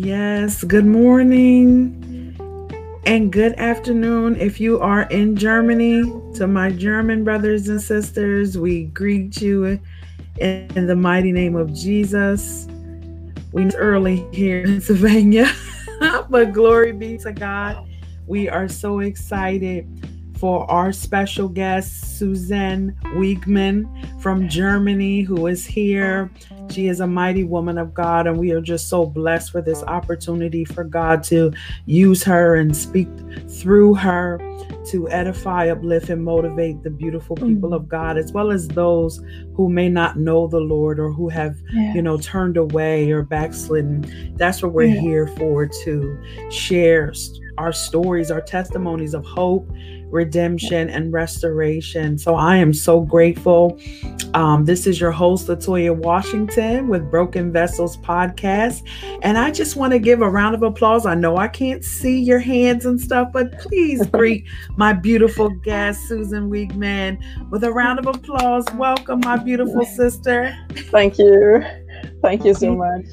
Yes, good morning and good afternoon if you are in Germany. To my German brothers and sisters, we greet you in the mighty name of Jesus. We're early here in Pennsylvania, but glory be to God. We are so excited for our special guest, Susanne Weegmann from Germany, who is here. She is a mighty woman of God, and we are just so blessed for this opportunity for God to use her and speak through her to edify, uplift, and motivate the beautiful mm. people of God, as well as those who may not know the Lord or who have, yeah. you know, turned away or backslidden. That's what we're yeah. here for to share our stories, our testimonies of hope redemption, and restoration. So I am so grateful. Um, this is your host, Latoya Washington, with Broken Vessels Podcast. And I just want to give a round of applause. I know I can't see your hands and stuff, but please greet my beautiful guest, Susan Weegmann, with a round of applause. Welcome, my beautiful sister. Thank you. Thank you so much.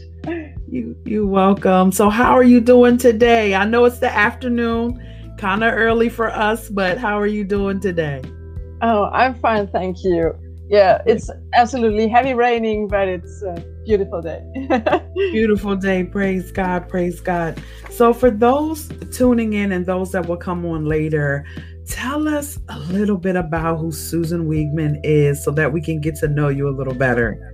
You you welcome. So how are you doing today? I know it's the afternoon kind of early for us, but how are you doing today? Oh, I'm fine, thank you. Yeah, it's absolutely heavy raining, but it's a beautiful day. beautiful day. Praise God. Praise God. So, for those tuning in and those that will come on later, tell us a little bit about who Susan Weegmann is so that we can get to know you a little better.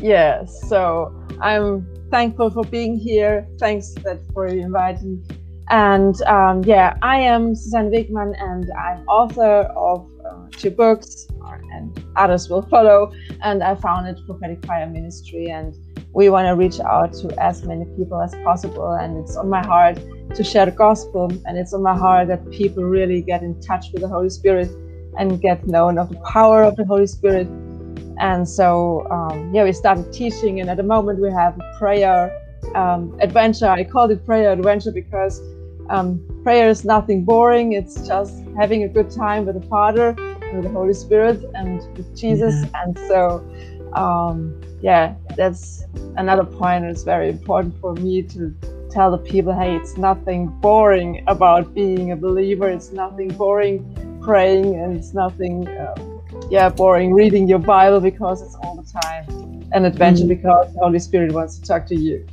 Yes. So, I'm thankful for being here. Thanks that for inviting and um, yeah, I am Susanne Weegmann, and I'm author of uh, two books, and others will follow. And I founded Prophetic Fire Ministry, and we want to reach out to as many people as possible. And it's on my heart to share the gospel, and it's on my heart that people really get in touch with the Holy Spirit and get known of the power of the Holy Spirit. And so, um, yeah, we started teaching, and at the moment we have a prayer um, adventure. I called it prayer adventure because um, prayer is nothing boring. It's just having a good time with the Father with the Holy Spirit and with Jesus. Yeah. And so, um, yeah, that's another point. It's very important for me to tell the people, hey, it's nothing boring about being a believer. It's nothing boring praying, and it's nothing, um, yeah, boring reading your Bible because it's all the time an adventure mm-hmm. because the Holy Spirit wants to talk to you.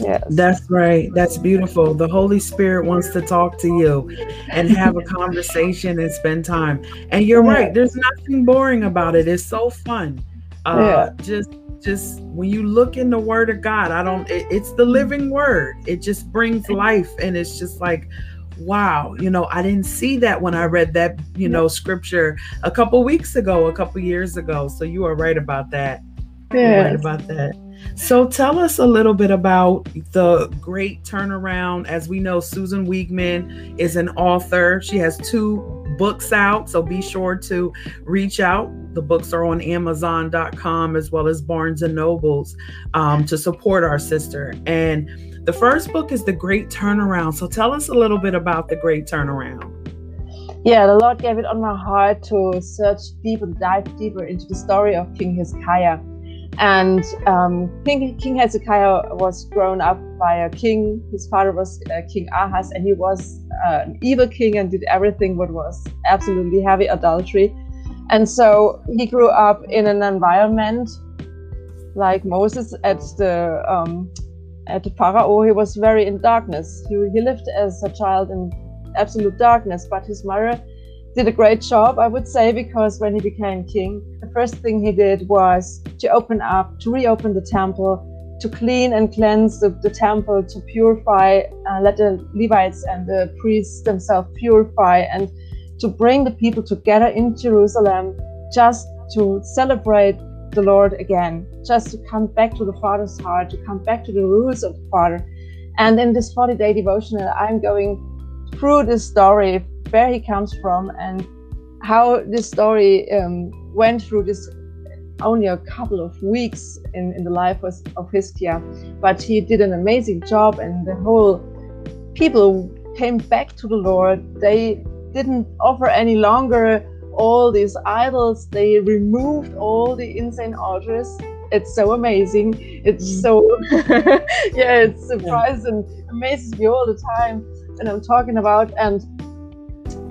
Yes. That's right. That's beautiful. The Holy Spirit wants to talk to you and have a conversation and spend time. And you're right. There's nothing boring about it. It's so fun. Uh, yeah. Just, just when you look in the Word of God, I don't. It, it's the living Word. It just brings life, and it's just like, wow. You know, I didn't see that when I read that. You know, scripture a couple weeks ago, a couple years ago. So you are right about that. Yeah. Right about that. So tell us a little bit about the great turnaround. As we know, Susan Weegmann is an author. She has two books out, so be sure to reach out. The books are on Amazon.com as well as Barnes and Nobles um, to support our sister. And the first book is The Great Turnaround. So tell us a little bit about The Great Turnaround. Yeah, the Lord gave it on my heart to search deep and dive deeper into the story of King Hezekiah. And um, King, king Hezekiah was grown up by a king. His father was uh, King Ahaz, and he was uh, an evil king and did everything what was absolutely heavy adultery. And so he grew up in an environment like Moses at the um, at the Pharaoh. He was very in darkness. He, he lived as a child in absolute darkness, but his mother did a great job, I would say, because when he became king, the first thing he did was to open up, to reopen the temple, to clean and cleanse the, the temple, to purify, uh, let the Levites and the priests themselves purify, and to bring the people together in Jerusalem just to celebrate the Lord again, just to come back to the Father's heart, to come back to the roots of the Father. And in this 40 day devotional, I'm going through this story where he comes from and how this story um, went through this only a couple of weeks in, in the life of, of Hiskia, but he did an amazing job, and the whole people came back to the Lord. They didn't offer any longer all these idols. They removed all the insane altars it's so amazing. It's mm. so yeah, it surprises and amazes me all the time And I'm talking about and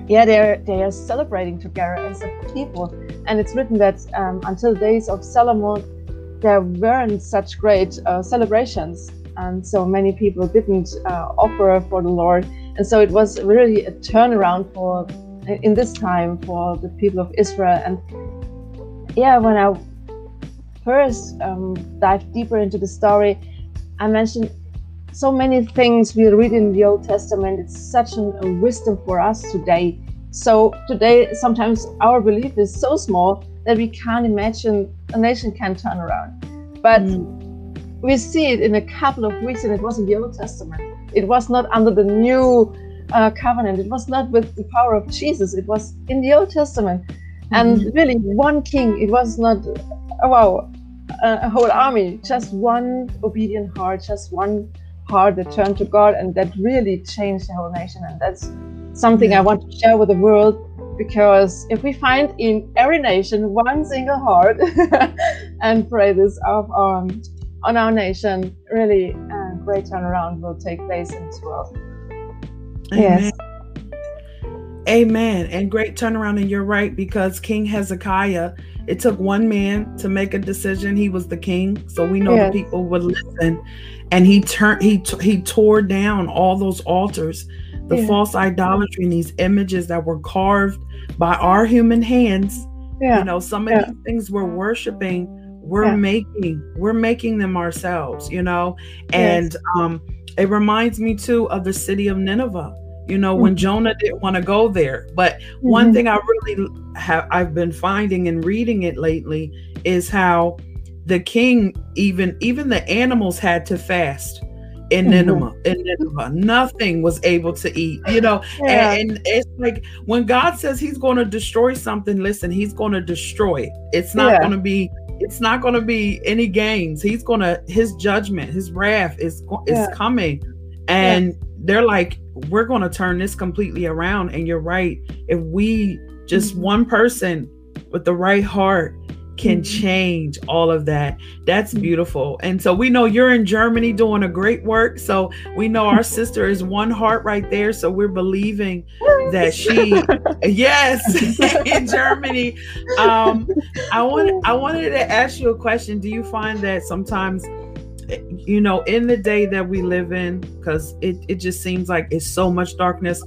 yeah, they're they are celebrating together as a people. And it's written that um, until the days of Solomon, there weren't such great uh, celebrations, and so many people didn't uh, offer for the Lord. And so it was really a turnaround for in this time for the people of Israel. And yeah, when I first um, dive deeper into the story, I mentioned so many things we read in the Old Testament. It's such a wisdom for us today. So today, sometimes our belief is so small that we can't imagine a nation can turn around. But mm. we see it in a couple of weeks, and it was in the Old Testament. It was not under the new uh, covenant. It was not with the power of Jesus. It was in the Old Testament. And really, one king. It was not, oh, wow, a whole army, just one obedient heart, just one heart that turned to God, and that really changed the whole nation. And that's something I want to share with the world because if we find in every nation one single heart and pray this of, um, on our nation, really a great turnaround will take place in this world. Amen. Yes. Amen. And great turnaround. And you're right, because King Hezekiah it took one man to make a decision. He was the king, so we know yes. the people would listen. And he turned he t- he tore down all those altars, the yeah. false idolatry and these images that were carved by our human hands. Yeah. You know, some of yeah. these things we're worshiping, we're making, we're making them ourselves, you know. And yes. um it reminds me too of the city of Nineveh you know, when mm-hmm. Jonah didn't want to go there. But mm-hmm. one thing I really have I've been finding and reading it lately is how the king even even the animals had to fast in mm-hmm. Nineveh. In Nineveh, nothing was able to eat. You know, yeah. and, and, it's like when God says He's going to destroy something. Listen, He's going to destroy it. It's not yeah. going to be. It's not going to be any games. He's going to. His judgment, His wrath is is yeah. coming, and they're like, we're going to turn this completely around. And you're right. If we just mm-hmm. one person with the right heart can mm-hmm. change all of that. That's beautiful. And so we know you're in Germany doing a great work. So we know our sister is one heart right there. So we're believing that she, yes, in Germany. Um, I want I wanted to ask you a question. Do you find that sometimes you know, in the day that we live in, because it, it just seems like it's so much darkness,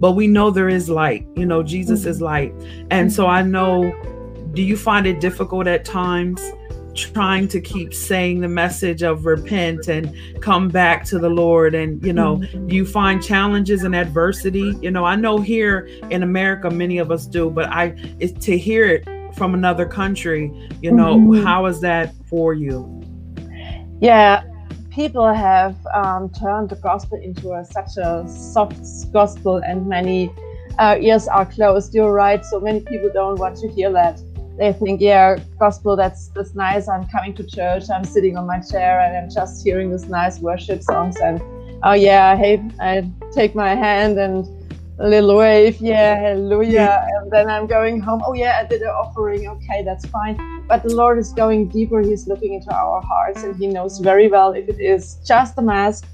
but we know there is light. You know, Jesus mm-hmm. is light. And so I know, do you find it difficult at times trying to keep saying the message of repent and come back to the Lord? And, you know, mm-hmm. you find challenges and adversity? You know, I know here in America, many of us do, but I, to hear it from another country, you know, mm-hmm. how is that for you? Yeah, people have um, turned the gospel into a, such a soft gospel, and many uh, ears are closed. You're right. So many people don't want to hear that. They think, yeah, gospel, that's that's nice. I'm coming to church. I'm sitting on my chair and I'm just hearing these nice worship songs. And oh yeah, hey, I take my hand and a little wave, yeah, hallelujah. And then I'm going home. Oh, yeah, I did an offering. Okay, that's fine. But the Lord is going deeper. He's looking into our hearts and He knows very well if it is just a mask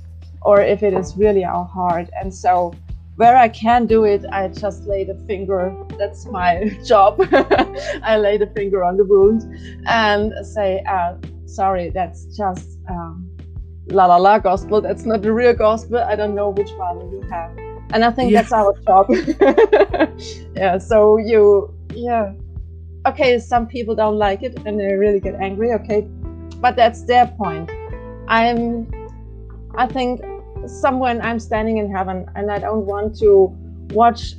or if it is really our heart. And so, where I can do it, I just lay the finger. That's my job. I lay the finger on the wound and say, uh, sorry, that's just um, la la la gospel. That's not the real gospel. I don't know which Bible you have and i think yeah. that's our job yeah so you yeah okay some people don't like it and they really get angry okay but that's their point i'm i think someone i'm standing in heaven and i don't want to watch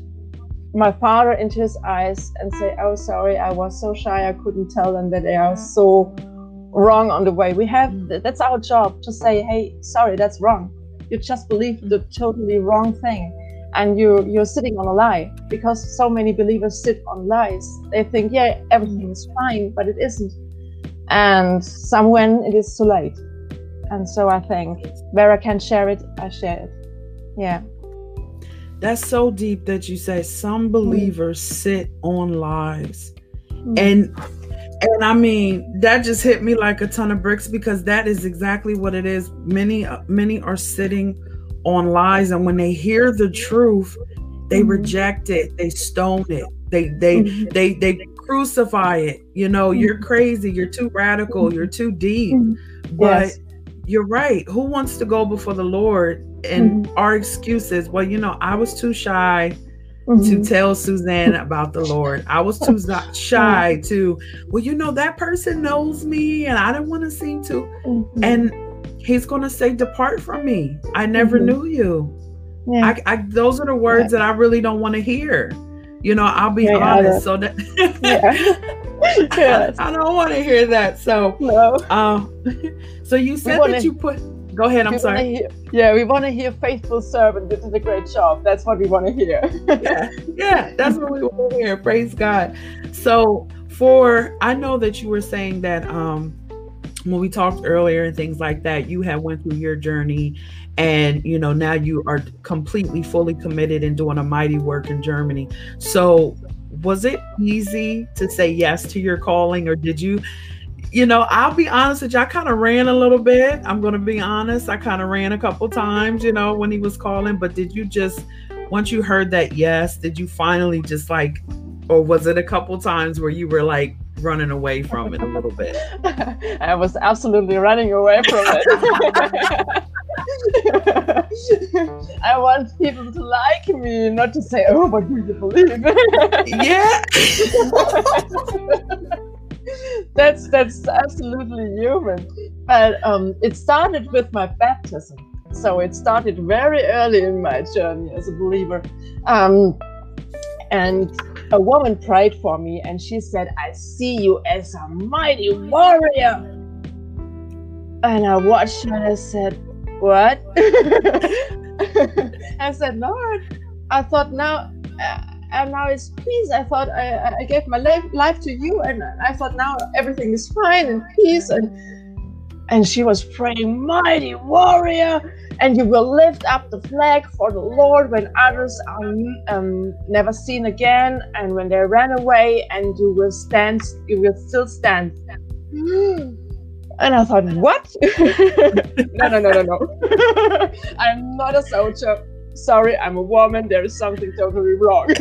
my father into his eyes and say oh sorry i was so shy i couldn't tell them that they are so wrong on the way. We have that's our job to say hey sorry that's wrong. You just believe the totally wrong thing and you you're sitting on a lie. Because so many believers sit on lies. They think yeah everything is fine but it isn't. And somewhere it is too late and so i think where i can share it i share it yeah that's so deep that you say some believers mm. sit on lies mm. and And I mean, that just hit me like a ton of bricks because that is exactly what it is. Many, many are sitting on lies, and when they hear the truth, they mm-hmm. reject it, they stone it, they, they, mm-hmm. they, they crucify it. You know, mm-hmm. you're crazy, you're too radical, you're too deep. Mm-hmm. But yes. You're right. Who wants to go before the Lord? And mm-hmm. our excuses, well, you know, I was too shy mm-hmm. to tell Suzanne about the Lord. I was too shy to, well, you know, that person knows me and I didn't want to seem to. Mm-hmm. And he's going to say, Depart from me. I never mm-hmm. knew you. Yeah. I, I, those are the words yeah. that I really don't want to hear. You know, I'll be yeah, honest. So that yes. I, I, don't want to hear that. So no. Um, so you said that you put Go ahead. I'm sorry. Hear, yeah, we want to hear faithful servant. This is a great job. That's what we want to hear. yeah, yeah, that's what we want to hear. Praise God. So for I know that you were saying that um when we talked earlier and things like that, you have went through your journey and you know now you are completely fully committed and doing a mighty work in Germany. So was it easy to say yes to your calling or did you you know, I'll be honest with you, I kind of ran a little bit. I'm going to be honest. I kind of ran a couple times, you know, when he was calling. But did you just, once you heard that yes, did you finally just like, or was it a couple times where you were like running away from it a little bit? I was absolutely running away from it. I want people to like me, not to say, oh, but do you believe? yeah that's that's absolutely human. But um, it started with my baptism. So it started very early in my journey as a believer. Um, and a woman prayed for me and she said, I see you as a mighty warrior. And I watched her and I said, What? I said, Lord, I thought now. Uh, and now it's peace. I thought I, I gave my life, life to you, and I thought now everything is fine and peace. And and she was praying, mighty warrior, and you will lift up the flag for the Lord when others are um, never seen again, and when they ran away, and you will stand, you will still stand. And I thought, what? no, no, no, no, no. I'm not a soldier sorry, I'm a woman. There is something totally wrong.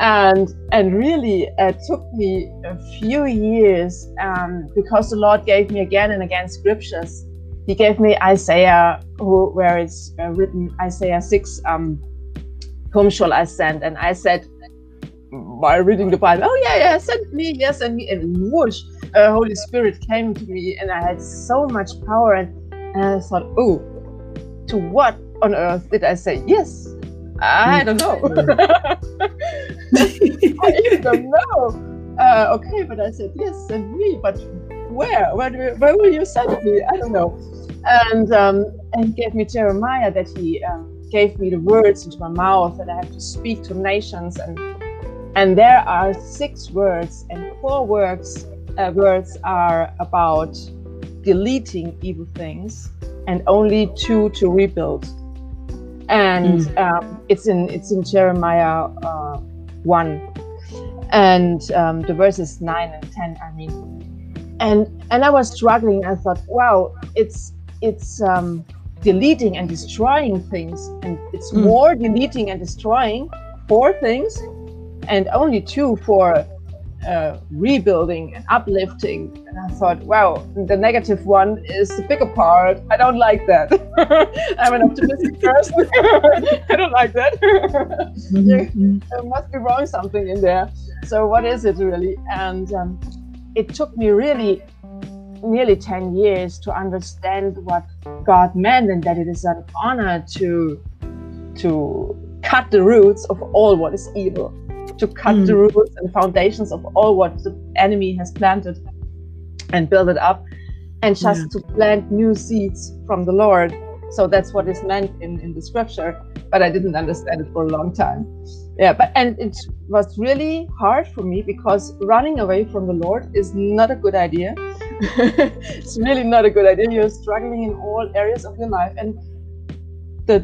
and and really it took me a few years um, because the Lord gave me again and again scriptures. He gave me Isaiah, who, where it's uh, written Isaiah six. Um, whom shall I send? And I said, by reading the Bible, oh yeah, yeah, send me, yes, and me, and whoosh, uh, Holy Spirit came to me, and I had so much power and and I thought, oh, to what on earth did I say yes? I don't know. I don't know. Uh, okay, but I said yes, send me. But where? Where, do, where will you send me? I don't know. And um, and he gave me Jeremiah that he um, gave me the words into my mouth that I have to speak to nations and and there are six words and four words uh, words are about deleting evil things and only two to rebuild. And mm. um, it's in it's in Jeremiah uh, one, and um, the verses nine and ten. I mean, and and I was struggling. I thought, wow, it's it's um, deleting and destroying things, and it's mm. more deleting and destroying four things, and only two for uh, rebuilding and uplifting. And I thought, wow, the negative one is the bigger part. I don't like that. I'm an optimistic person. I don't like that. Mm-hmm. there must be wrong something in there. So what is it really? And um, it took me really nearly 10 years to understand what God meant and that it is an honor to to cut the roots of all what is evil to cut mm. the roots and foundations of all what the enemy has planted and build it up and just yeah. to plant new seeds from the Lord. So that's what is meant in, in the scripture, but I didn't understand it for a long time. Yeah, but and it was really hard for me because running away from the Lord is not a good idea. it's really not a good idea. You're struggling in all areas of your life, and the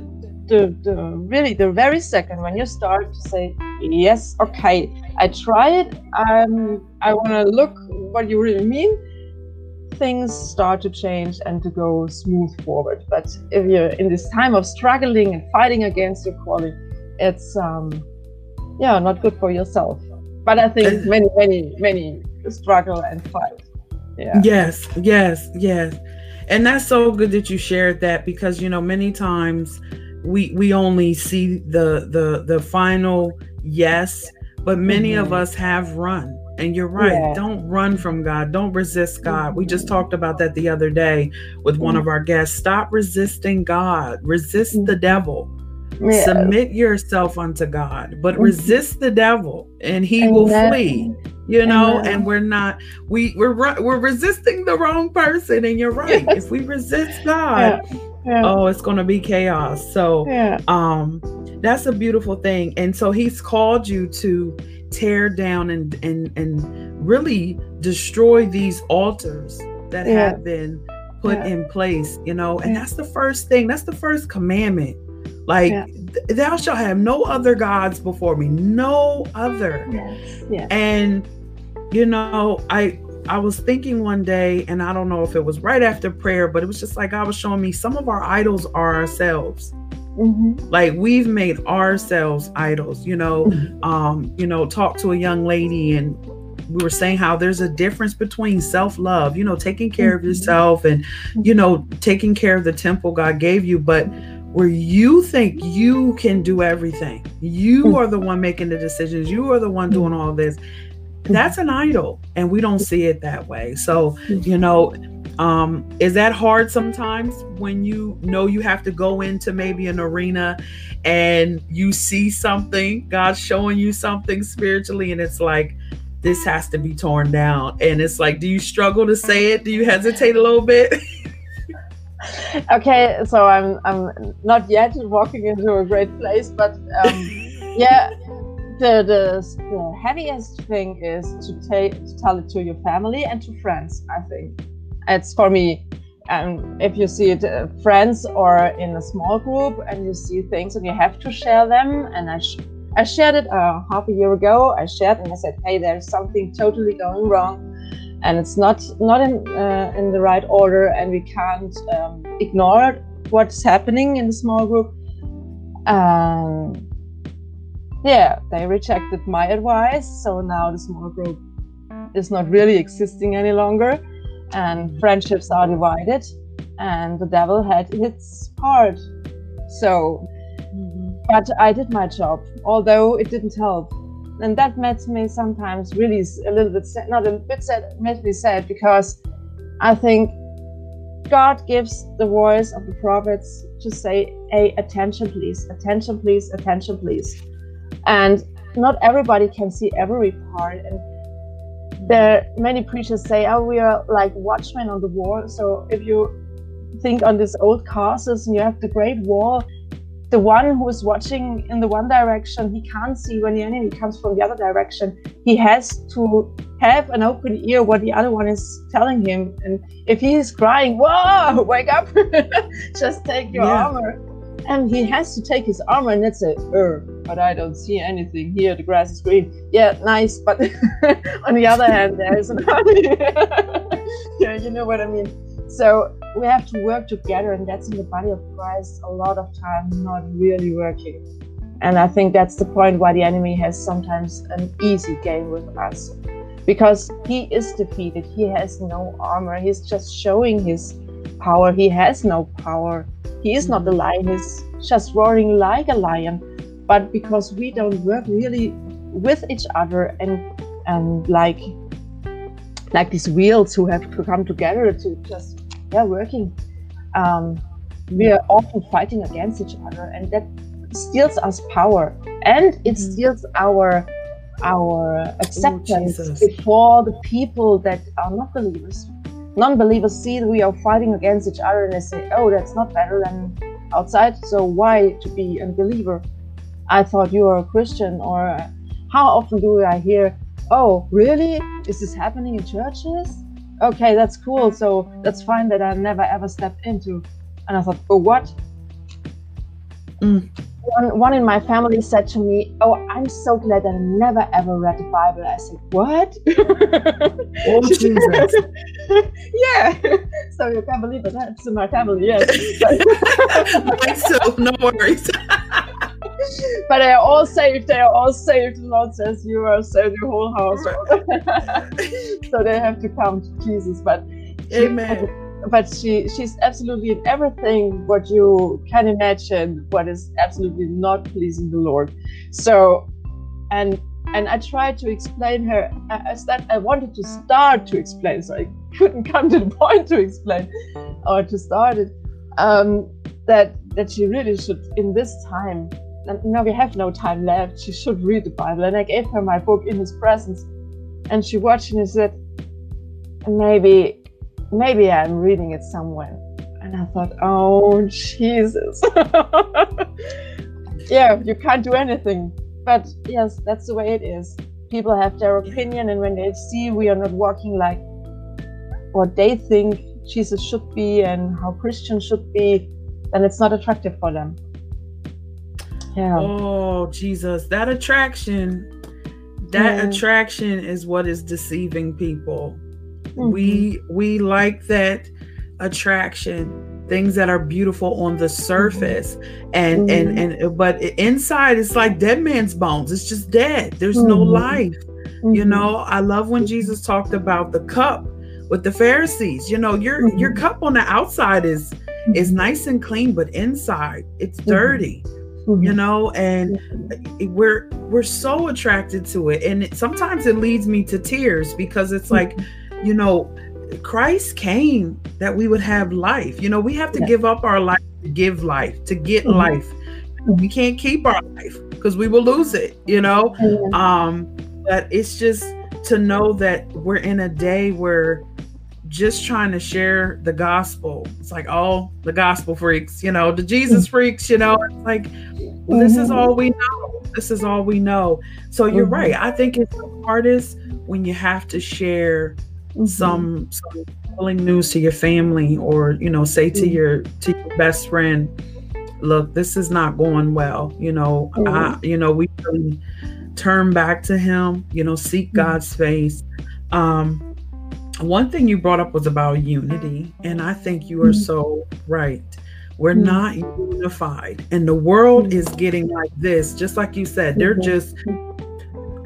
the, the really the very second when you start to say yes, okay, I try it. Um, I want to look what you really mean. Things start to change and to go smooth forward. But if you're in this time of struggling and fighting against your calling, it's um, yeah, not good for yourself. But I think many, many, many struggle and fight. Yeah. Yes, yes, yes. And that's so good that you shared that because you know many times we we only see the the the final yes, but many mm-hmm. of us have run. And you're right. Yeah. Don't run from God. Don't resist God. We just talked about that the other day with one of our guests. Stop resisting God. Resist the mm-hmm. devil. Yeah. Submit yourself unto God, but mm-hmm. resist the devil and he Amen. will flee. You know, Amen. and we're not we we're we're resisting the wrong person and you're right. If we resist God, yeah yeah. oh it's gonna be chaos so yeah. um that's a beautiful thing and so he's called you to tear down and and and really destroy these altars that yeah. have been put in place you know and that's the first thing that's the first commandment like thou shalt have no other gods before me no other yes. Yes. and you know i I was thinking one day, and I don't know if it was right after prayer, but it was just like God was showing me some of our idols are ourselves. Mm-hmm. Like we've made ourselves idols, you know. Mm-hmm. Um, you know, talk to a young lady and we were saying how there's a difference between self-love, you know, taking care mm-hmm. of yourself and you know, taking care of the temple God gave you, but where you think you can do everything. You mm. are the one making the decisions. You are the one doing all this that's an idol and we don't see it that way. So you know um, is that hard sometimes when you know you have to go into maybe an arena and you see something god's showing you something spiritually and it's like this has to be torn down and it's like do you struggle to say it? Do you hesitate a little bit? Okay so i'm i'm not yet walking into a great place but um, yeah the, the, the heaviest thing is to to tell it to your family and to friends i think. It's for me and if you see it uh, friends or in a small group and you see things and you have to share them and i sh- i shared it uh, half a year ago. I shared and i said hey there's something totally going wrong and it's not not in uh, in the right order and we can't um, ignore what's happening in the small group. Um, yeah, they rejected my advice. So now the small group is not really existing any longer, and friendships are divided, and the devil had its part. So, mm-hmm. but I did my job, although it didn't help. And that made me sometimes really a little bit sad, not a bit sad, made me sad because I think God gives the voice of the prophets to say, Hey, attention, please, attention, please, attention, please and not everybody can see every part. And there many preachers say oh we are like watchmen on the wall. So if you think on these old castles and you have the great wall the one who is watching in the one direction he can't see when the enemy comes from the other direction. He has to have an open ear what the other one is telling him. And if he is crying whoa wake up just take your yeah. armor and he has to take his armor and that's a er but i don't see anything here. The grass is green. Yeah nice but on the other hand there's an army. Yeah you know what i mean. So we have to work together and that's in the body of christ a lot of time not really working. And i think that's the point why the enemy has sometimes an easy game with us. Because he is defeated he has no armor he's just showing his power he has no power. He is not a lion, he's just roaring like a lion. But because we don't work really with each other and and like like these wheels who have to come together to just yeah working um, we are often fighting against each other and that steals us power. And it mm-hmm. steals our our acceptance oh, before the people that are not believers non-believers see that we are fighting against each other and they say, "Oh, that's not better than outside. So why to be a believer? I thought you are a Christian." Or how often do I hear, "Oh, really? Is this happening in churches?" Okay, that's cool. So that's fine that I never ever stepped into. And I thought, "Oh, what?" Mm. One, one in my family said to me, "Oh, I'm so glad I never ever read the Bible." I said, "What?" oh Jesus! yeah. So you can't believe it. That's in my family. Yes. Myself. No worries. but they're all saved. They are all saved. The Lord says you are saved, your whole house. so they have to come to Jesus. But Amen. But she she's absolutely in everything what you can imagine what is absolutely not pleasing the lord. So and and i tried to explain her i, I, I wanted to start to explain so i couldn't come to the point to explain or to start it um, that that she really should in this time and now we have no time left she should read the bible. And i gave her my book in his presence and she watched and said maybe maybe I'm reading it somewhere. And I thought, oh, Jesus. yeah, you can't do anything. But yes, that's the way it is. People have their opinion, and when they see we are not walking like what they think Jesus should be and how Christians should be, then it's not attractive for them. Yeah. Oh, Jesus. That attraction, that yeah. attraction is what is deceiving people. Mm-hmm. We we like that attraction, things that are beautiful on the surface, and mm-hmm. and and but inside it's like dead man's bones. It's just dead. There's mm-hmm. no life. You mm-hmm. know, I love when Jesus talked about the cup with the Pharisees. You know, your your mm-hmm. cup on the outside is is mm-hmm. nice and clean, but inside it's dirty. You know, and we're we're so attracted to it, and it, sometimes it leads me to tears because it's like you know, Christ came that we would have life. You know, we have to yeah. give up our life to give life, to get mm-hmm. life. We can't keep our life because we will lose it, you know. Mm-hmm. Um, but it's just to know that we're in a day where just trying to share the gospel. It's like all the gospel freaks, you know, the Jesus mm-hmm. freaks, you know. It's like well, this is mm-hmm. all we know. This is all we know. So you're mm-hmm. right. I think it's the hardest when you have to share mm-hmm. some some telling news to your family or you know say to mm-hmm. your to your best friend look this is not going well you know mm-hmm. I, you know we really turn back to him you know seek mm-hmm. god's face um one thing you brought up was about unity and i think you are mm-hmm. so right we're mm-hmm. not unified and the world is getting like this just like you said they're just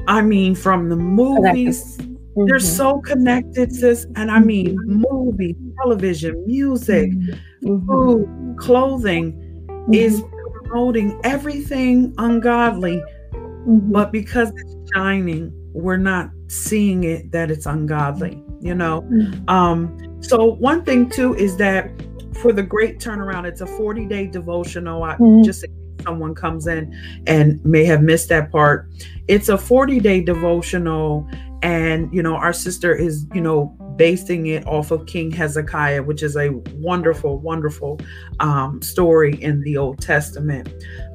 i mean from the movies Mm-hmm. They're so connected, sis. And I mean, movie, television, music, mm-hmm. food, clothing mm-hmm. is promoting everything ungodly. Mm-hmm. But because it's shining, we're not seeing it that it's ungodly, you know? Mm-hmm. Um, so, one thing too is that for the great turnaround, it's a 40 day devotional. I mm-hmm. just someone comes in and may have missed that part. It's a 40 day devotional and you know our sister is you know basing it off of king hezekiah which is a wonderful wonderful um, story in the old testament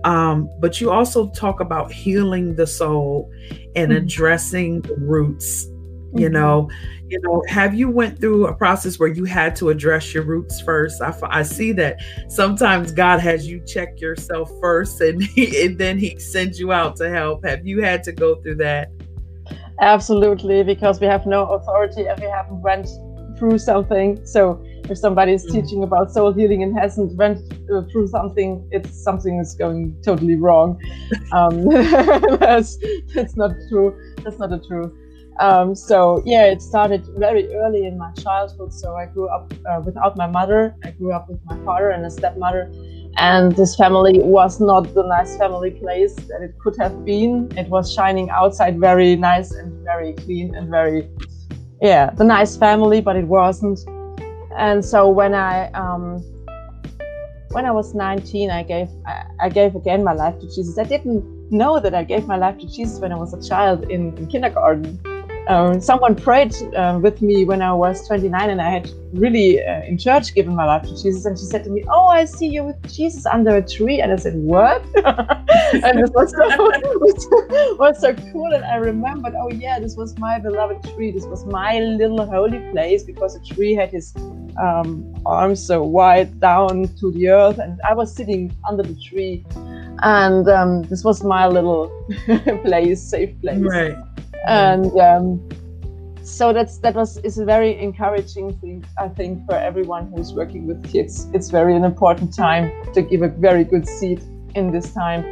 um, but you also talk about healing the soul and mm-hmm. addressing the roots you mm-hmm. know you know have you went through a process where you had to address your roots first i, I see that sometimes god has you check yourself first and, he, and then he sends you out to help have you had to go through that Absolutely, because we have no authority if we haven't went through something. So if somebody is mm. teaching about soul healing and hasn't went uh, through something, it's something is going totally wrong. Um, that's, that's not true. That's not the truth. Um, so yeah, it started very early in my childhood. So I grew up uh, without my mother. I grew up with my father and a stepmother and this family was not the nice family place that it could have been. It was shining outside very nice and very clean and very, yeah, the nice family, but it wasn't. And so when I um, when I was 19, I gave I, I gave again my life to Jesus. I didn't know that I gave my life to Jesus when I was a child in, in kindergarten um, someone prayed uh, with me when I was 29 and I had really uh, in church given my life to Jesus. And she said to me, Oh, I see you with Jesus under a tree. And I said, What? and this was so, was so cool. And I remembered, Oh, yeah, this was my beloved tree. This was my little holy place because the tree had his um, arms so wide down to the earth. And I was sitting under the tree. and um, this was my little place, safe place. Right. And um, so that's that was is a very encouraging thing I think for everyone who's working with kids. It's very an important time to give a very good seat in this time.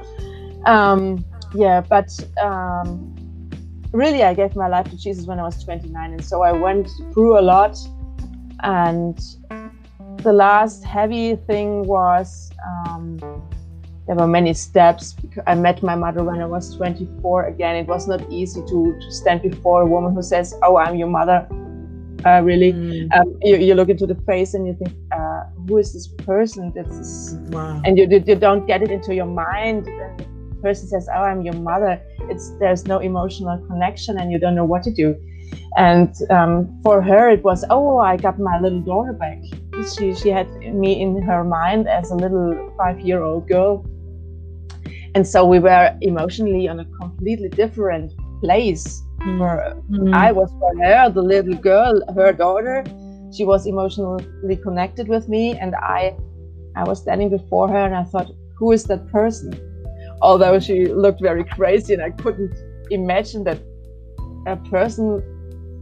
Um, yeah, but um, really, I gave my life to Jesus when I was 29, and so I went through a lot. And the last heavy thing was um, there were many steps. I met my mother when I was 24. Again, it was not easy to, to stand before a woman who says, "Oh, I'm your mother." Uh, really, mm. um, you, you, look into the face and you think, uh, "Who is this person?" That's wow. and you, you don't get it into your mind. And the person says, "Oh, I'm your mother." It's there's no emotional connection, and you don't know what to do. And um, for her, it was, "Oh, I got my little daughter back." She she had me in her mind as a little five-year-old girl and so we were emotionally on a completely different place mm. where mm. i was for her the little girl her daughter she was emotionally connected with me and i i was standing before her and i thought who is that person although she looked very crazy and i couldn't imagine that a person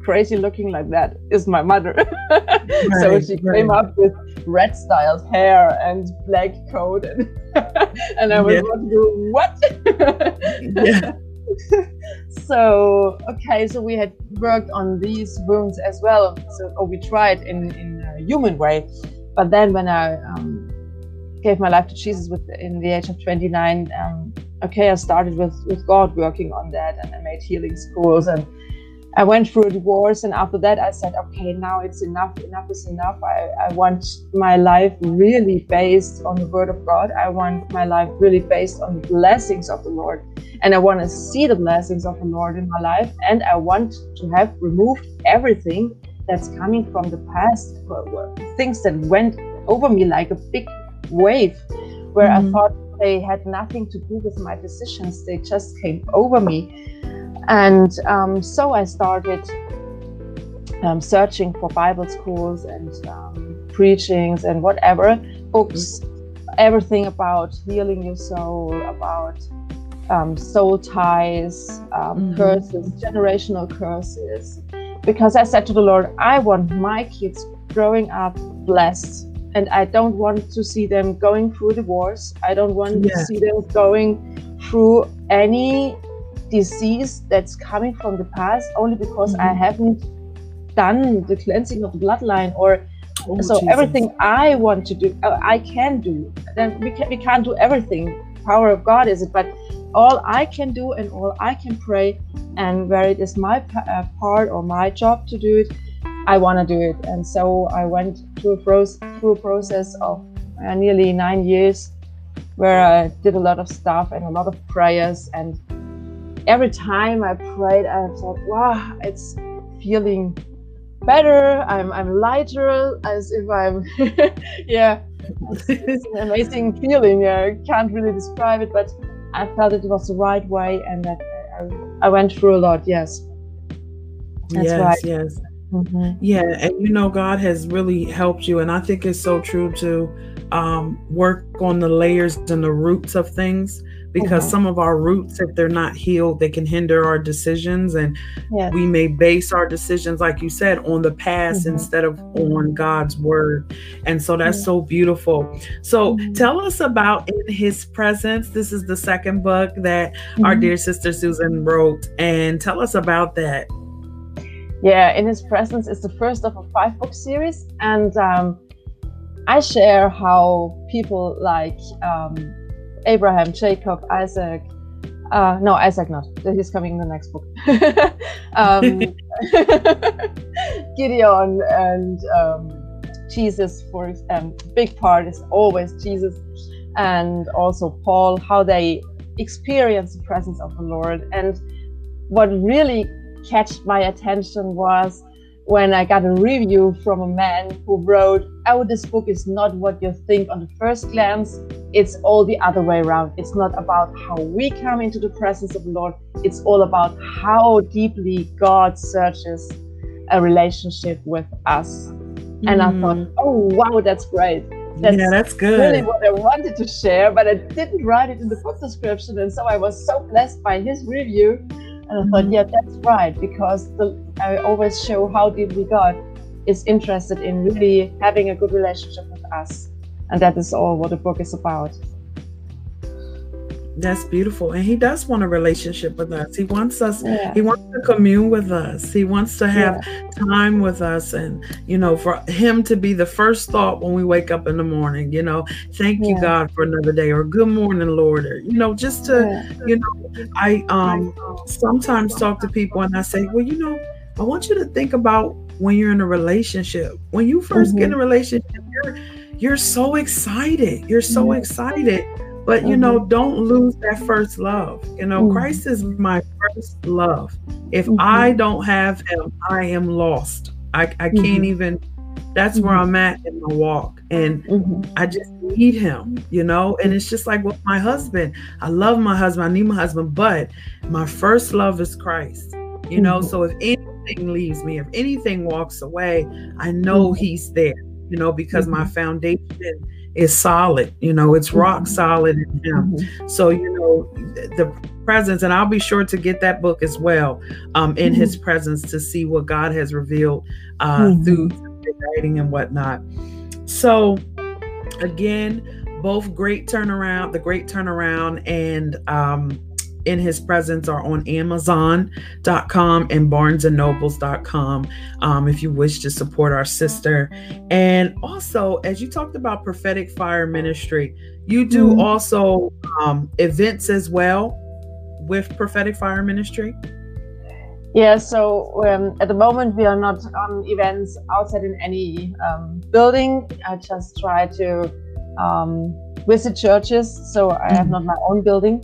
crazy looking like that is my mother right, so she right. came up with red styled hair and black coat and, and I was yeah. wondering what yeah. so okay so we had worked on these wounds as well so or we tried in in a human way but then when I um, gave my life to Jesus with in the age of 29 um, okay I started with with God working on that and I made healing schools and I went through a divorce, and after that, I said, okay, now it's enough. Enough is enough. I, I want my life really based on the Word of God. I want my life really based on the blessings of the Lord. And I want to see the blessings of the Lord in my life. And I want to have removed everything that's coming from the past, things that went over me like a big wave, where mm-hmm. I thought they had nothing to do with my decisions. They just came over me and um, so I started um, searching for Bible schools and um, preachings and whatever books, everything about healing your soul, about um, soul ties, um, mm-hmm. curses, generational curses. Because I said to the Lord, I want my kids growing up blessed. And I don't want to see them going through divorce. I don't want yeah. to see them going through any disease that's coming from the past only because mm-hmm. I haven't done the cleansing of the bloodline or oh, so Jesus. everything I want to do uh, I can do then we can we can't do everything power of God is it but all I can do and all I can pray and where it is my uh, part or my job to do it I want to do it and so I went through a, pro- through a process of uh, nearly nine years where I did a lot of stuff and a lot of prayers and every time I prayed, I thought, wow, it's feeling better. I'm I'm lighter, as if I'm, yeah, it's an amazing feeling. I can't really describe it, but I felt it was the right way, and that I, I went through a lot. Yes, that's yes, right. Yes. Mm-hmm. Yeah, and you know, God has really helped you, and I think it's so true to um, work on the layers and the roots of things because mm-hmm. some of our roots if they're not healed they can hinder our decisions and yes. we may base our decisions like you said on the past mm-hmm. instead of on god's word and so that's so beautiful so mm-hmm. tell us about in his presence this is the second book that our mm-hmm. dear sister susan wrote and tell us about that yeah in his presence is the first of a five book series and um, i share how people like um, Abraham, Jacob, Isaac. Uh, no, Isaac not. He's coming in the next book. um, Gideon and um, Jesus for um, big part is always Jesus, and also Paul. How they experience the presence of the Lord, and what really catched my attention was when I got a review from a man who wrote, Oh, this book is not what you think on the first glance. It's all the other way around. It's not about how we come into the presence of the Lord, it's all about how deeply God searches a relationship with us. Mm. And I thought, mm. oh, wow, that's great. That's yeah, that's good. Really, what I wanted to share, but I didn't write it in the book description, and so I was so blessed by his review, and I thought, mm-hmm. yeah, that's right, because the, I always show how deeply God is interested in really having a good relationship with us, and that is all what the book is about. That's beautiful. And he does want a relationship with us. He wants us, yeah. he wants to commune with us. He wants to have yeah. time with us. And, you know, for him to be the first thought when we wake up in the morning, you know, thank yeah. you, God, for another day, or good morning, Lord. Or, you know, just to, you know, I um sometimes talk to people and I say, well, you know, I want you to think about when you're in a relationship. When you 1st mm-hmm. get in a relationship, you're you're so excited. You're so mm-hmm. excited but you mm-hmm. know, don't lose that first love. You know, mm-hmm. Christ is my first love. If mm-hmm. I don't have him, I am lost. I, I can't mm-hmm. even that's where mm-hmm. I'm at in my walk. And mm-hmm. I just need him, you know? And it's just like with my husband. I love my husband. I need my husband, but my first love is Christ. You know, so if anything leaves me, if anything walks away, I know he's there, you know, because my foundation is solid. You know, it's rock mm-hmm. solid in Him. Mm-hmm. So you know the presence, and I'll be sure to get that book as well. Um, in mm-hmm. His presence to see what God has revealed uh, mm-hmm. through writing and whatnot. So again, both great turnaround, the great turnaround, and um, in his presence are on amazon.com and barnesandnobles.com um, if you wish to support our sister and also as you talked about prophetic fire ministry you do mm-hmm. also um, events as well with prophetic fire ministry yeah, so um, at the moment we are not on events outside in any um, building. I just try to um, visit churches, so I have mm-hmm. not my own building.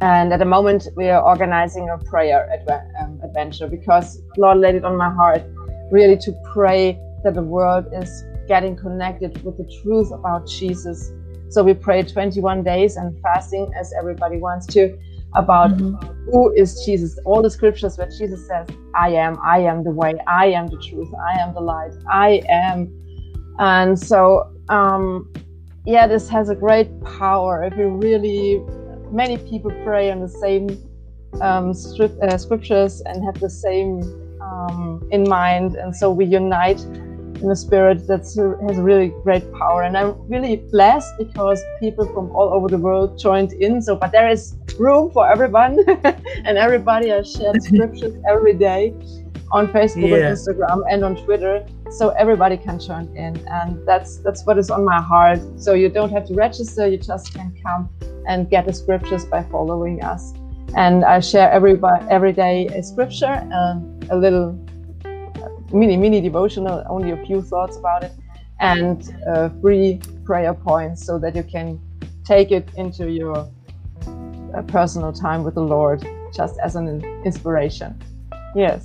And at the moment, we are organizing a prayer adve- um, adventure because Lord laid it on my heart really to pray that the world is getting connected with the truth about Jesus. So we pray 21 days and fasting, as everybody wants to, about mm-hmm. who is Jesus. All the scriptures where Jesus says, I am, I am the way, I am the truth, I am the light, I am. And so, um, yeah, this has a great power if we really many people pray on the same um, uh, scriptures and have the same um, in mind, and so we unite in a spirit that has really great power. And I'm really blessed because people from all over the world joined in. So, but there is room for everyone, and everybody has shared scriptures every day on Facebook yeah. and Instagram and on Twitter, so everybody can join in, and that's that's what is on my heart. So you don't have to register; you just can come and get the scriptures by following us. And I share every every day a scripture, and a little mini mini devotional, only a few thoughts about it, and uh, free prayer points so that you can take it into your uh, personal time with the Lord, just as an inspiration. Yes.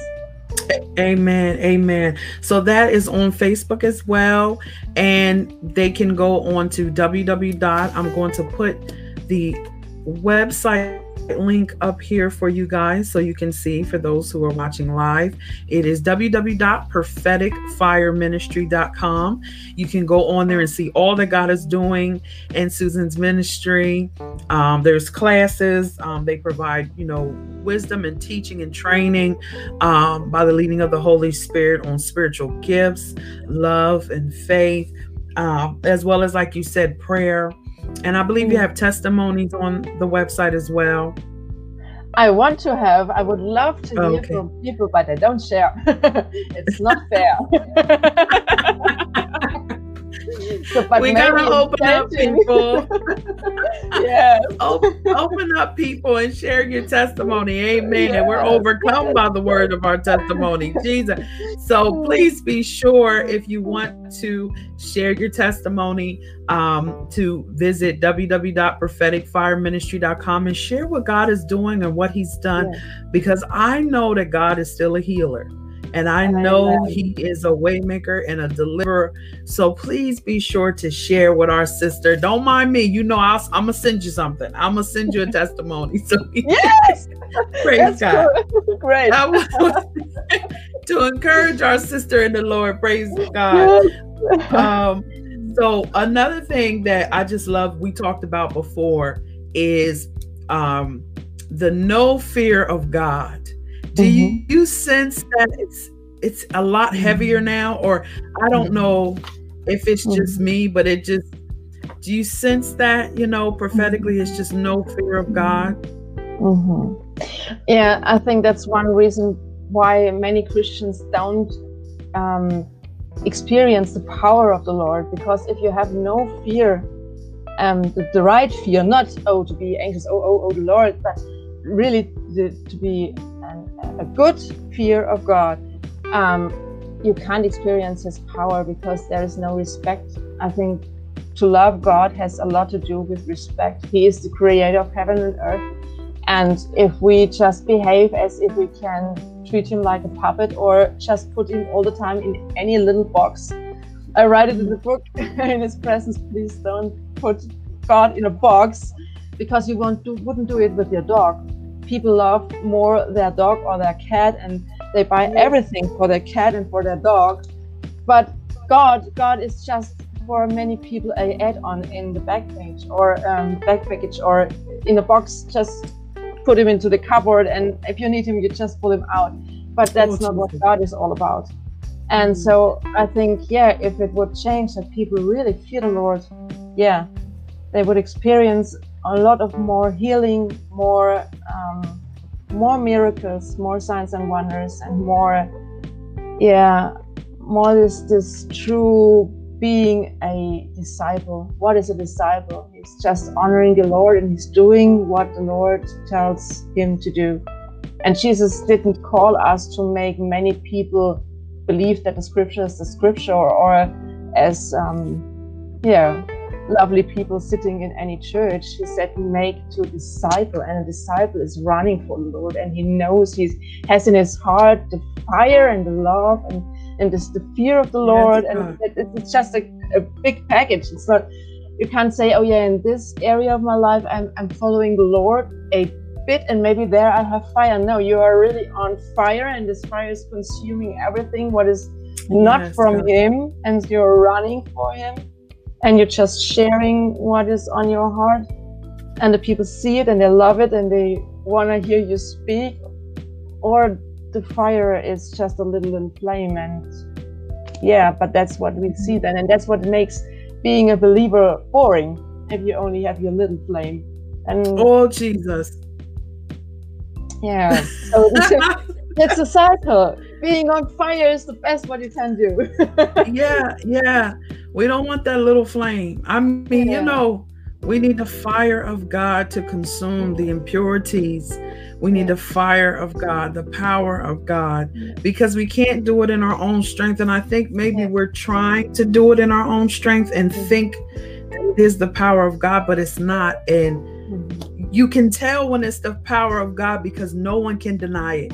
Amen. Amen. So that is on Facebook as well. And they can go on to www. I'm going to put the website link up here for you guys so you can see for those who are watching live. It is www.propheticfireministry.com. You can go on there and see all that God is doing in Susan's ministry. Um, there's classes. Um, they provide, you know, wisdom and teaching and training um, by the leading of the Holy Spirit on spiritual gifts, love, and faith, um, as well as, like you said, prayer and I believe you mm. have testimonies on the website as well. I want to have, I would love to hear okay. from people, but I don't share. it's not fair. so, we gotta open up people. yeah. Open, open, up people and share your testimony. Amen. Yes. We're overcome by the word of our testimony. Jesus. So please be sure if you want to share your testimony um, to visit www.propheticfireministry.com and share what God is doing and what He's done yes. because I know that God is still a healer. And I know he is a waymaker and a deliverer. So please be sure to share with our sister. Don't mind me. You know, i am gonna send you something. I'm gonna send you a testimony. So yes, praise God. Cool. Great. to encourage our sister in the Lord. Praise God. Um, So another thing that I just love we talked about before is um the no fear of God. Do mm-hmm. you, you sense that it's it's a lot heavier now or I don't mm-hmm. know if it's just mm-hmm. me but it just do you sense that you know prophetically it's just no fear of God? Mm-hmm. Yeah, I think that's one reason why many Christians don't um, experience the power of the Lord because if you have no fear, um, the, the, right fear, not oh to be anxious, oh oh oh the Lord, but really the, to be a good fear of God, um, you can't experience His power because there is no respect. I think to love God has a lot to do with respect. He is the creator of heaven and earth. And if we just behave as if we can treat him like a puppet or just put him all the time in any little box. I write it in the book in his presence. Please don't put God in a box because you won't do, wouldn't do it with your dog. People love more their dog or their cat and they buy everything for their cat and for their dog. But God, God is just for many people a add-on in the back page or um, back package or in a box. Just put him into the cupboard and if you need him you just pull him out. But that's not what god is all about. And mm. so i think yeah if it would change that people really fear the lord yeah they would experience a lot of more healing more um, more miracles more signs and wonders and more yeah more this this true being a disciple. What is a disciple? He's just honoring the Lord and he's doing what the Lord tells him to do. And Jesus didn't call us to make many people believe that the scripture is the scripture or as, um, yeah, lovely people sitting in any church. He said, make to a disciple, and a disciple is running for the Lord, and he knows he has in his heart the fire and the love and and this the fear of the Lord, yes, and it, it's just a, a big package. It's not you can't say, oh yeah, in this area of my life, I'm I'm following the Lord a bit, and maybe there I have fire. No, you are really on fire, and this fire is consuming everything what is not yes, from Him, and you're running for Him, and you're just sharing what is on your heart, and the people see it and they love it and they want to hear you speak, or the fire is just a little, little flame and yeah but that's what we see then and that's what makes being a believer boring if you only have your little flame and oh jesus. Yeah so it's a cycle. Being on fire is the best what you can do. Yeah yeah we don't want that little flame i mean yeah. you know we need the fire of god to consume the impurities we need the fire of God, the power of God, because we can't do it in our own strength. And I think maybe we're trying to do it in our own strength and mm-hmm. think it is the power of God, but it's not. And mm-hmm. you can tell when it's the power of God because no one can deny it.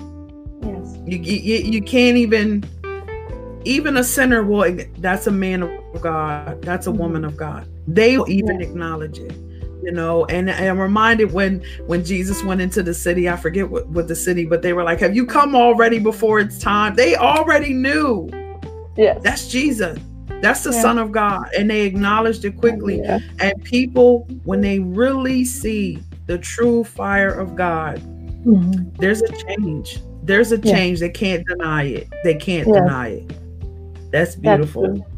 Yes. You, you, you can't even, even a sinner will, that's a man of God, that's a woman of God. They will even acknowledge it you know and, and i'm reminded when when jesus went into the city i forget what, what the city but they were like have you come already before it's time? They already knew. Yeah that's jesus. That's the yeah. son of god and they acknowledged it quickly. Yeah. and people when they really see the true fire of god mm-hmm. there's a change. There's a change. Yeah. they can't deny it. They can't deny it that's beautiful that's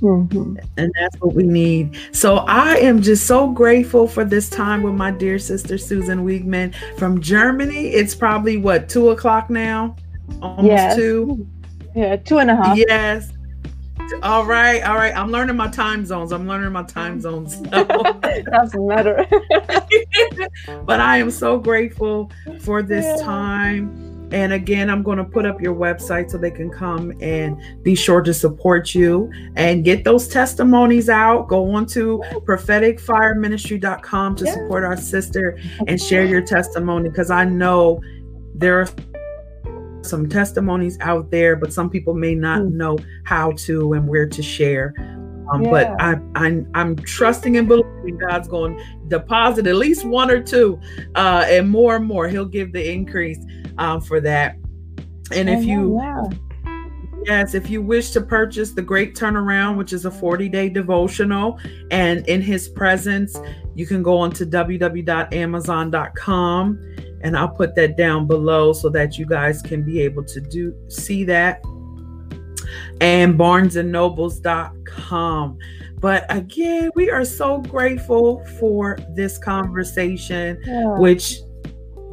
Mm-hmm. And that's what we need. So I am just so grateful for this time with my dear sister Susan Weegmann from Germany. It's probably what two o'clock now, almost yes. two. Yeah, two and a half. Yes. All right, all right. I'm learning my time zones. I'm learning my time zones. So. Doesn't matter. but I am so grateful for this yeah. time and again, I'm going to put up your website so they can come and be sure to support you and get those testimonies out. Go on to propheticfireministry.com to yeah. support our sister and share your testimony because I know there are some testimonies out there, but some people may not mm. know how to and where to share. Um, yeah. But I, I'm, I'm trusting and believing God's going to deposit at least one or two, uh, and more and more. He'll give the increase um, for that. And if you, Yes, if you wish to purchase The Great Turnaround, which is a 40 day devotional, and in his presence, you can go on to www.amazon.com and I'll put that down below so that you guys can be able to do see that and barnesandnobles.com. But again, we are so grateful for this conversation, yeah. which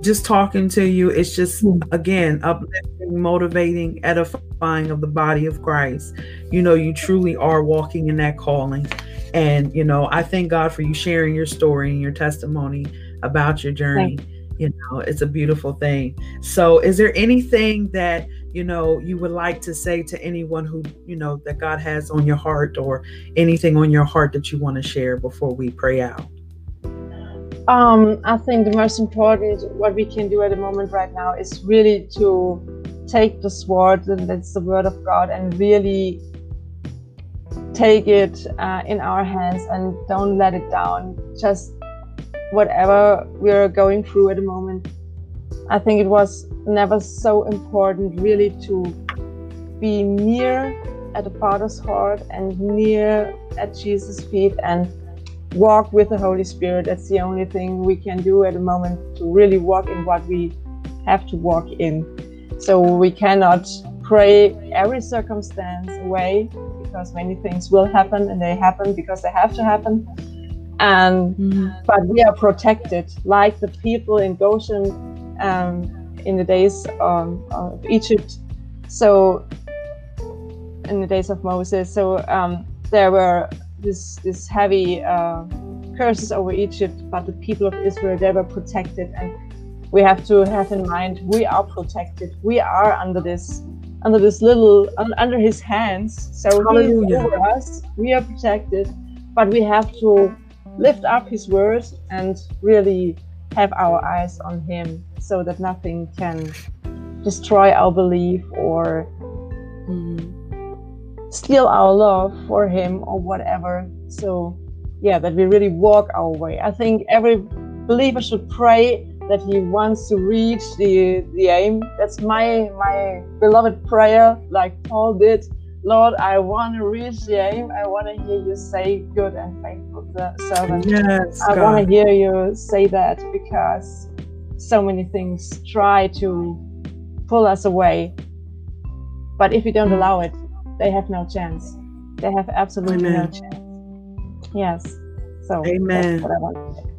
just talking to you It's just hmm. again uplifting, motivating, edifying of the body of Christ. You know, you truly are walking in that calling. And you know, I thank God for you sharing your story and your testimony about your journey. You know, it's a beautiful thing. So, is there anything that you know you would like to say to anyone who you know that God has on your heart, or anything on your heart that you want to share before we pray out? Um, I think the most important what we can do at the moment right now is really to take the sword, and that's the word of God, and really take it uh, in our hands and don't let it down. Just whatever we're going through at the moment. I think it was never so important, really, to be near at the Father's heart and near at Jesus' feet and walk with the Holy Spirit. That's the only thing we can do at the moment to really walk in what we have to walk in. So we cannot pray every circumstance away because many things will happen and they happen because they have to happen. And mm-hmm. but we are protected, like the people in Goshen um, in the days um, of Egypt. So in the days of Moses, so um, there were this this heavy uh, curses over Egypt, but the people of Israel they were protected, and we have to have in mind we are protected. We are under this under this little under His hands. So Hallelujah. He is over us. We are protected, but we have to lift up His word and really have our eyes on Him, so that nothing can destroy our belief or. Mm-hmm steal our love for him or whatever. So, yeah, that we really walk our way. I think every believer should pray that he wants to reach the the aim. That's my my beloved prayer, like Paul did. Lord, I want to reach the aim. I want to hear you say, "Good and faithful servant." Yes, I want to hear you say that because so many things try to pull us away, but if we don't allow it, they have no chance. They have absolutely Amen. no chance. Yes. So Amen. what I want to say.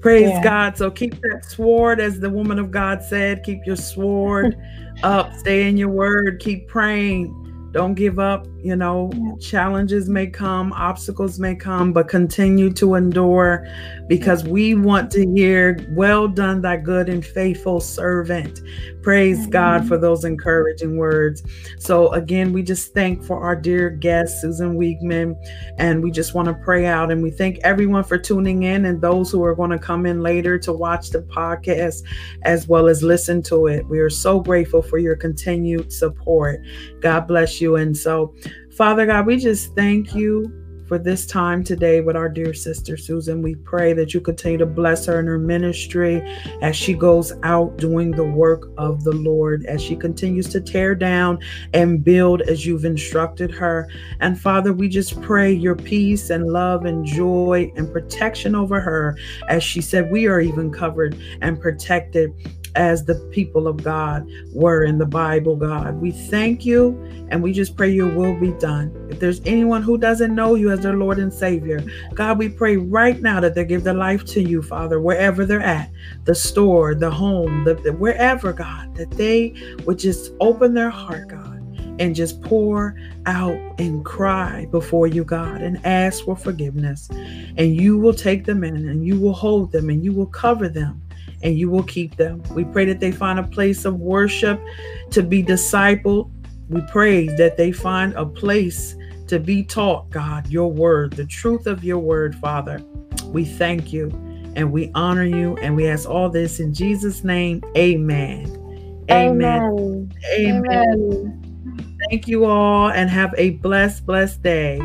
Praise yeah. God. So keep that sword, as the woman of God said. Keep your sword up. Stay in your word. Keep praying. Don't give up. You know, yeah. challenges may come, obstacles may come, but continue to endure because we want to hear, Well done, thy good and faithful servant. Praise mm-hmm. God for those encouraging words. So, again, we just thank for our dear guest, Susan Weegmann, and we just want to pray out. And we thank everyone for tuning in and those who are going to come in later to watch the podcast as well as listen to it. We are so grateful for your continued support. God bless you. And so, Father God, we just thank you for this time today with our dear sister Susan. We pray that you continue to bless her in her ministry as she goes out doing the work of the Lord, as she continues to tear down and build as you've instructed her. And Father, we just pray your peace and love and joy and protection over her. As she said, we are even covered and protected as the people of God were in the Bible, God. We thank you and we just pray your will be done. If there's anyone who doesn't know you as their Lord and Savior, God, we pray right now that they give their life to you, Father, wherever they're at the store, the home, the, the wherever, God, that they would just open their heart, God and just pour out and cry before you, God, and ask for forgiveness. And you will take them in and you will hold them and you will cover them and you will keep them. We pray that they find a place of worship to be discipled. We pray that they find a place to be taught, God, your word, the truth of your word, Father. We thank you and we honor you and we ask all this in Jesus' name. Amen. Amen. Amen. Amen. Thank you all and have a blessed, blessed day.